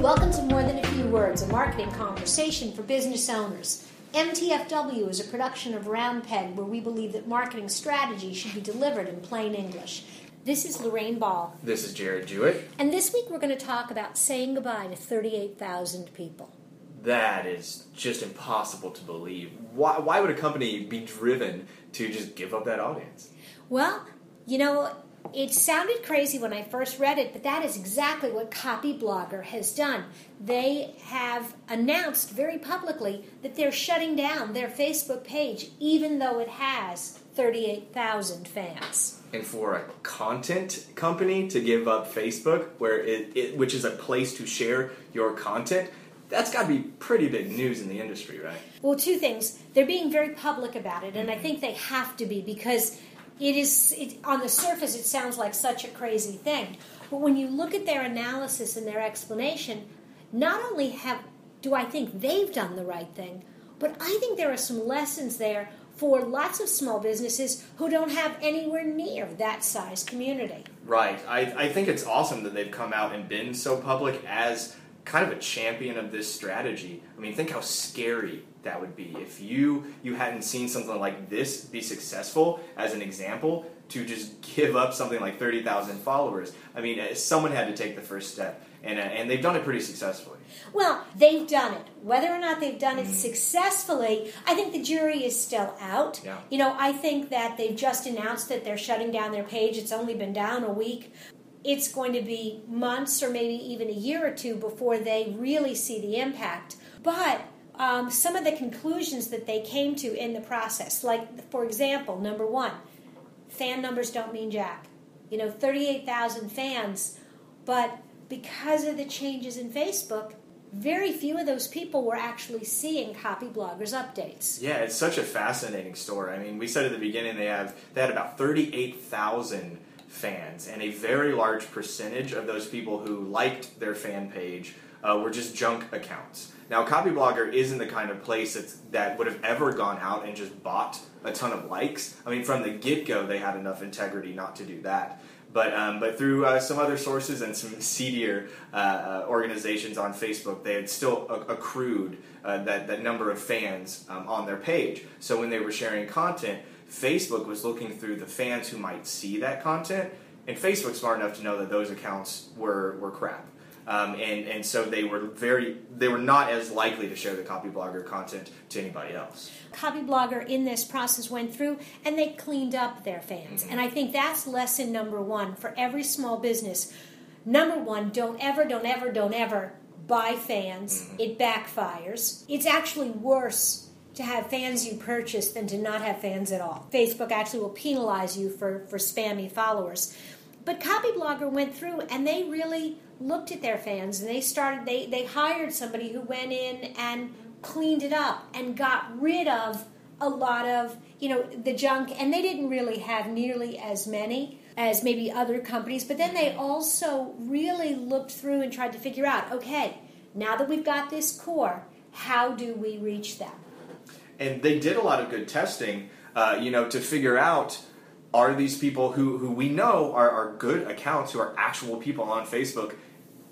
Welcome to More Than a Few Words, a marketing conversation for business owners. MTFW is a production of Round Peg where we believe that marketing strategy should be delivered in plain English. This is Lorraine Ball. This is Jared Jewett. And this week we're going to talk about saying goodbye to 38,000 people. That is just impossible to believe. Why, why would a company be driven to just give up that audience? Well, you know, it sounded crazy when I first read it, but that is exactly what Copyblogger has done. They have announced very publicly that they're shutting down their Facebook page, even though it has 38,000 fans. And for a content company to give up Facebook, where it, it which is a place to share your content, that's got to be pretty big news in the industry, right? Well, two things. They're being very public about it, and I mm-hmm. think they have to be because it is it, on the surface it sounds like such a crazy thing. But when you look at their analysis and their explanation not only have do i think they've done the right thing but i think there are some lessons there for lots of small businesses who don't have anywhere near that size community. Right. I, I think it's awesome that they've come out and been so public as kind of a champion of this strategy. I mean think how scary that would be if you you hadn't seen something like this be successful as an example to just give up something like 30,000 followers. I mean, uh, someone had to take the first step, and, uh, and they've done it pretty successfully. Well, they've done it. Whether or not they've done it mm. successfully, I think the jury is still out. Yeah. You know, I think that they've just announced that they're shutting down their page. It's only been down a week. It's going to be months or maybe even a year or two before they really see the impact. But um, some of the conclusions that they came to in the process. Like, for example, number one, fan numbers don't mean jack. You know, 38,000 fans, but because of the changes in Facebook, very few of those people were actually seeing copy bloggers updates. Yeah, it's such a fascinating story. I mean, we said at the beginning they have they had about 38,000 fans, and a very large percentage of those people who liked their fan page uh, were just junk accounts. Now, Copyblogger isn't the kind of place that's, that would have ever gone out and just bought a ton of likes. I mean, from the get go, they had enough integrity not to do that. But, um, but through uh, some other sources and some seedier uh, uh, organizations on Facebook, they had still accrued uh, that, that number of fans um, on their page. So when they were sharing content, Facebook was looking through the fans who might see that content, and Facebook's smart enough to know that those accounts were, were crap. Um, and and so they were very they were not as likely to share the copy blogger content to anybody else. Copy blogger in this process went through and they cleaned up their fans, mm-hmm. and I think that's lesson number one for every small business. Number one, don't ever, don't ever, don't ever buy fans. Mm-hmm. It backfires. It's actually worse to have fans you purchase than to not have fans at all. Facebook actually will penalize you for, for spammy followers. But Copy Blogger went through and they really looked at their fans. And they started they they hired somebody who went in and cleaned it up and got rid of a lot of you know the junk. And they didn't really have nearly as many as maybe other companies. But then they also really looked through and tried to figure out okay now that we've got this core how do we reach them? And they did a lot of good testing uh, you know to figure out are these people who, who we know are, are good accounts who are actual people on facebook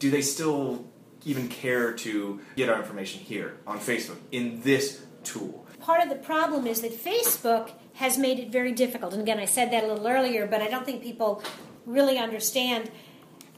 do they still even care to get our information here on Facebook in this tool? Part of the problem is that Facebook has made it very difficult. And again, I said that a little earlier, but I don't think people really understand.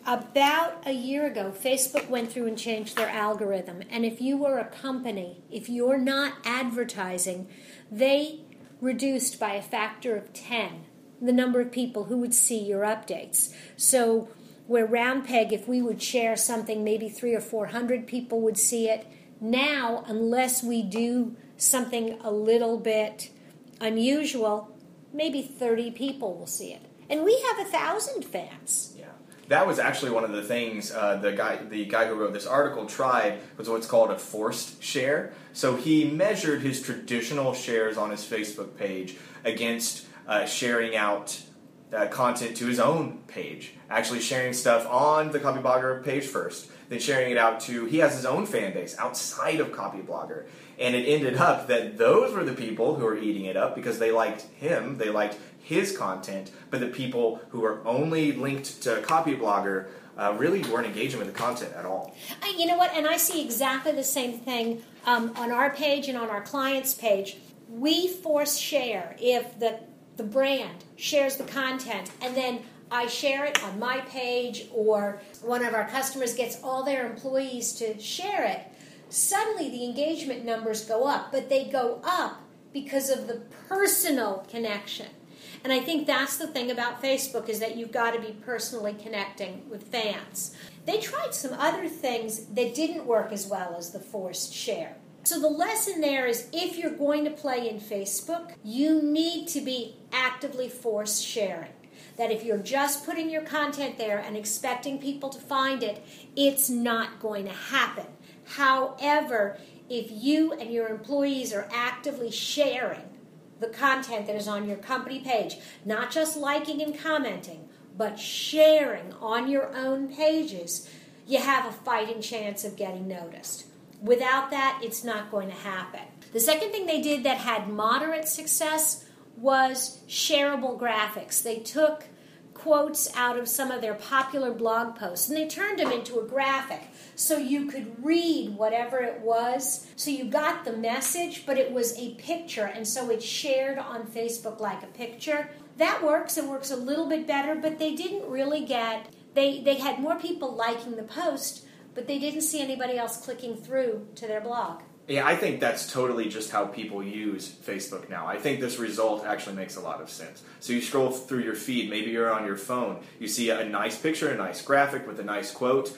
About a year ago, Facebook went through and changed their algorithm. And if you were a company, if you're not advertising, they reduced by a factor of 10 the number of people who would see your updates. So where round peg if we would share something maybe three or four hundred people would see it. Now unless we do something a little bit unusual maybe 30 people will see it. And we have a thousand fans. Yeah. That was actually one of the things uh, the guy the guy who wrote this article tried was what's called a forced share. So he measured his traditional shares on his facebook page against uh, sharing out uh, content to his own page, actually sharing stuff on the Copyblogger page first, then sharing it out to he has his own fan base outside of Copyblogger. And it ended up that those were the people who were eating it up because they liked him, they liked his content, but the people who are only linked to Copyblogger uh, really weren't engaging with the content at all. You know what? And I see exactly the same thing um, on our page and on our client's page. We force share if the the brand shares the content and then I share it on my page or one of our customers gets all their employees to share it, suddenly the engagement numbers go up, but they go up because of the personal connection. And I think that's the thing about Facebook is that you've got to be personally connecting with fans. They tried some other things that didn't work as well as the forced share. So the lesson there is if you're going to play in Facebook, you need to be actively force sharing. That if you're just putting your content there and expecting people to find it, it's not going to happen. However, if you and your employees are actively sharing the content that is on your company page, not just liking and commenting, but sharing on your own pages, you have a fighting chance of getting noticed. Without that, it's not going to happen. The second thing they did that had moderate success was shareable graphics. They took quotes out of some of their popular blog posts and they turned them into a graphic so you could read whatever it was. So you got the message, but it was a picture, and so it shared on Facebook like a picture. That works. It works a little bit better, but they didn't really get. They they had more people liking the post, but they didn't see anybody else clicking through to their blog. Yeah, I think that's totally just how people use Facebook now. I think this result actually makes a lot of sense. So you scroll through your feed, maybe you're on your phone, you see a nice picture, a nice graphic with a nice quote.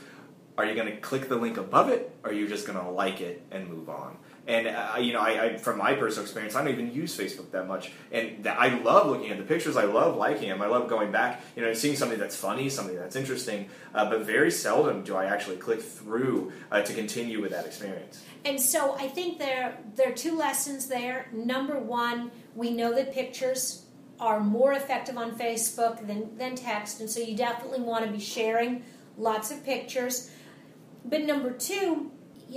Are you going to click the link above it, or are you just going to like it and move on? And uh, you know, I, I, from my personal experience, I don't even use Facebook that much, and I love looking at the pictures. I love liking them. I love going back, you know, seeing something that's funny, something that's interesting. Uh, but very seldom do I actually click through uh, to continue with that experience. And so I think there there are two lessons there. Number one, we know that pictures are more effective on Facebook than, than text, and so you definitely want to be sharing lots of pictures. But number two,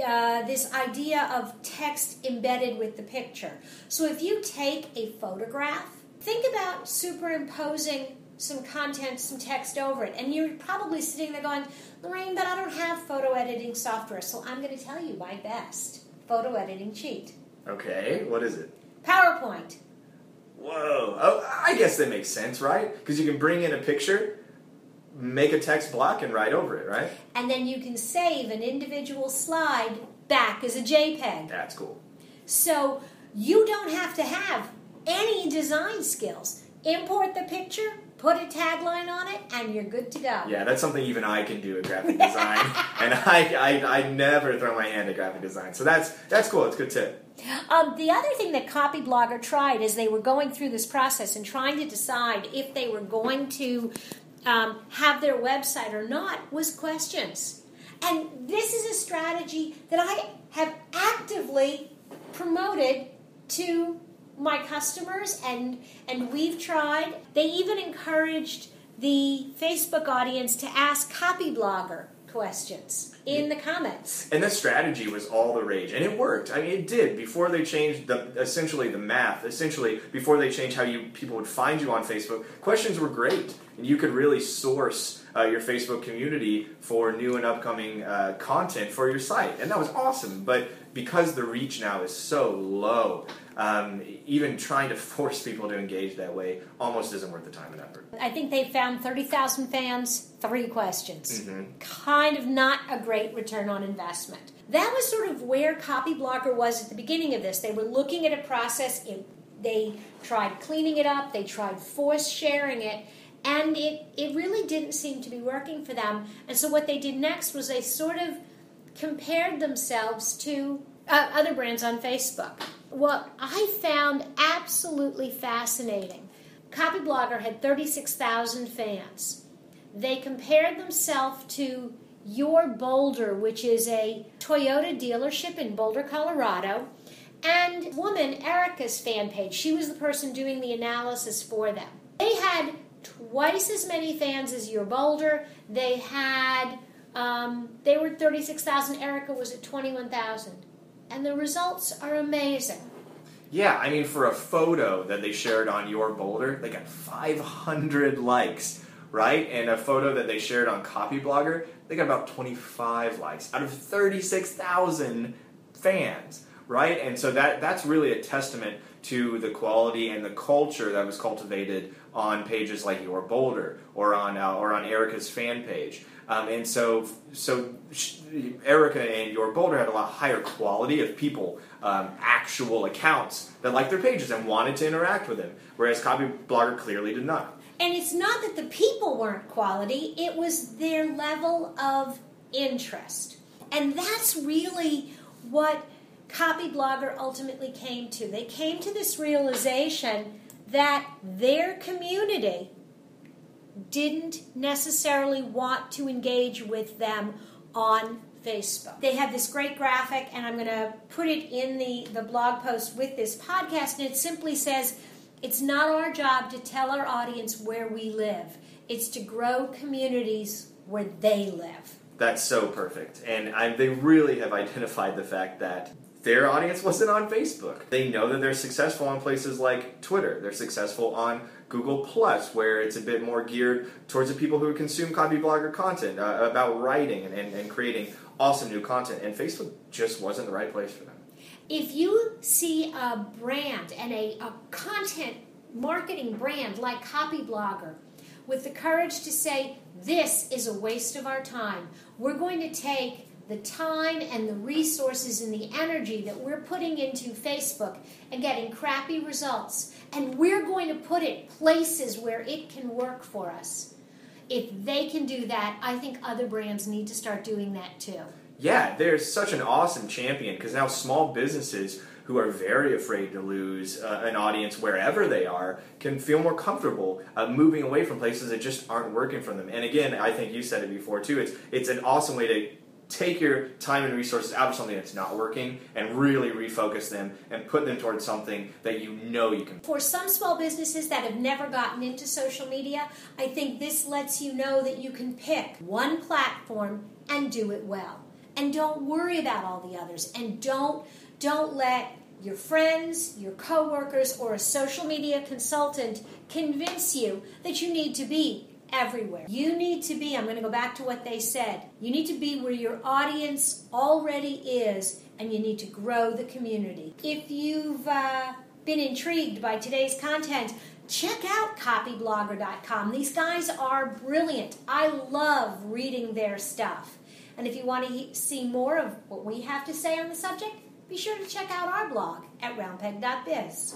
uh, this idea of text embedded with the picture. So if you take a photograph, think about superimposing some content, some text over it. And you're probably sitting there going, Lorraine, but I don't have photo editing software, so I'm going to tell you my best photo editing cheat. Okay, what is it? PowerPoint. Whoa. Oh, I guess that makes sense, right? Because you can bring in a picture, make a text block, and write over it, right? And then you can save an individual slide back as a JPEG. That's cool. So you don't have to have any design skills. Import the picture, put a tagline on it, and you're good to go. Yeah, that's something even I can do at graphic design, and I, I, I never throw my hand at graphic design. So that's that's cool. It's a good tip. Um, the other thing that Copy Blogger tried as they were going through this process and trying to decide if they were going to um, have their website or not was questions. And this is a strategy that I have actively promoted to my customers and and we've tried they even encouraged the facebook audience to ask copyblogger questions in the comments. And this strategy was all the rage and it worked. I mean it did. Before they changed the essentially the math essentially before they changed how you people would find you on facebook questions were great. And you could really source uh, your facebook community for new and upcoming uh, content for your site. And that was awesome. But because the reach now is so low um, even trying to force people to engage that way almost isn't worth the time and effort. I think they found 30,000 fans, three questions. Mm-hmm. Kind of not a great return on investment. That was sort of where Copyblogger was at the beginning of this. They were looking at a process, they tried cleaning it up, they tried force sharing it, and it, it really didn't seem to be working for them. And so what they did next was they sort of compared themselves to uh, other brands on Facebook what I found absolutely fascinating Copy Blogger had 36,000 fans. They compared themselves to Your Boulder, which is a Toyota dealership in Boulder, Colorado. And woman, Erica's fan page, she was the person doing the analysis for them. They had twice as many fans as Your Boulder. They had, um, they were 36,000. Erica was at 21,000 and the results are amazing. Yeah, I mean, for a photo that they shared on your Boulder, they got 500 likes, right? And a photo that they shared on Copyblogger, they got about 25 likes out of 36,000 fans, right? And so that that's really a testament to the quality and the culture that was cultivated on pages like your Boulder or on uh, or on Erica's fan page. Um, and so, so Erica and your Boulder had a lot higher quality of people, um, actual accounts that liked their pages and wanted to interact with them, whereas Copy Blogger clearly did not. And it's not that the people weren't quality; it was their level of interest, and that's really what Copy Blogger ultimately came to. They came to this realization that their community didn't necessarily want to engage with them on Facebook. They have this great graphic, and I'm going to put it in the, the blog post with this podcast, and it simply says, It's not our job to tell our audience where we live, it's to grow communities where they live. That's so perfect. And I, they really have identified the fact that their audience wasn't on Facebook. They know that they're successful on places like Twitter. They're successful on Google Plus, where it's a bit more geared towards the people who consume copy blogger content uh, about writing and, and, and creating awesome new content. And Facebook just wasn't the right place for them. If you see a brand and a, a content marketing brand like Copy Blogger with the courage to say, this is a waste of our time, we're going to take the time and the resources and the energy that we're putting into Facebook and getting crappy results, and we're going to put it places where it can work for us. If they can do that, I think other brands need to start doing that too. Yeah, there's such an awesome champion because now small businesses who are very afraid to lose uh, an audience wherever they are can feel more comfortable uh, moving away from places that just aren't working for them. And again, I think you said it before too. It's it's an awesome way to take your time and resources out of something that's not working and really refocus them and put them towards something that you know you can. For some small businesses that have never gotten into social media, I think this lets you know that you can pick one platform and do it well. And don't worry about all the others and don't don't let your friends, your coworkers or a social media consultant convince you that you need to be everywhere. You need to be, I'm going to go back to what they said, you need to be where your audience already is and you need to grow the community. If you've uh, been intrigued by today's content, check out copyblogger.com. These guys are brilliant. I love reading their stuff. And if you want to see more of what we have to say on the subject, be sure to check out our blog at roundpeg.biz.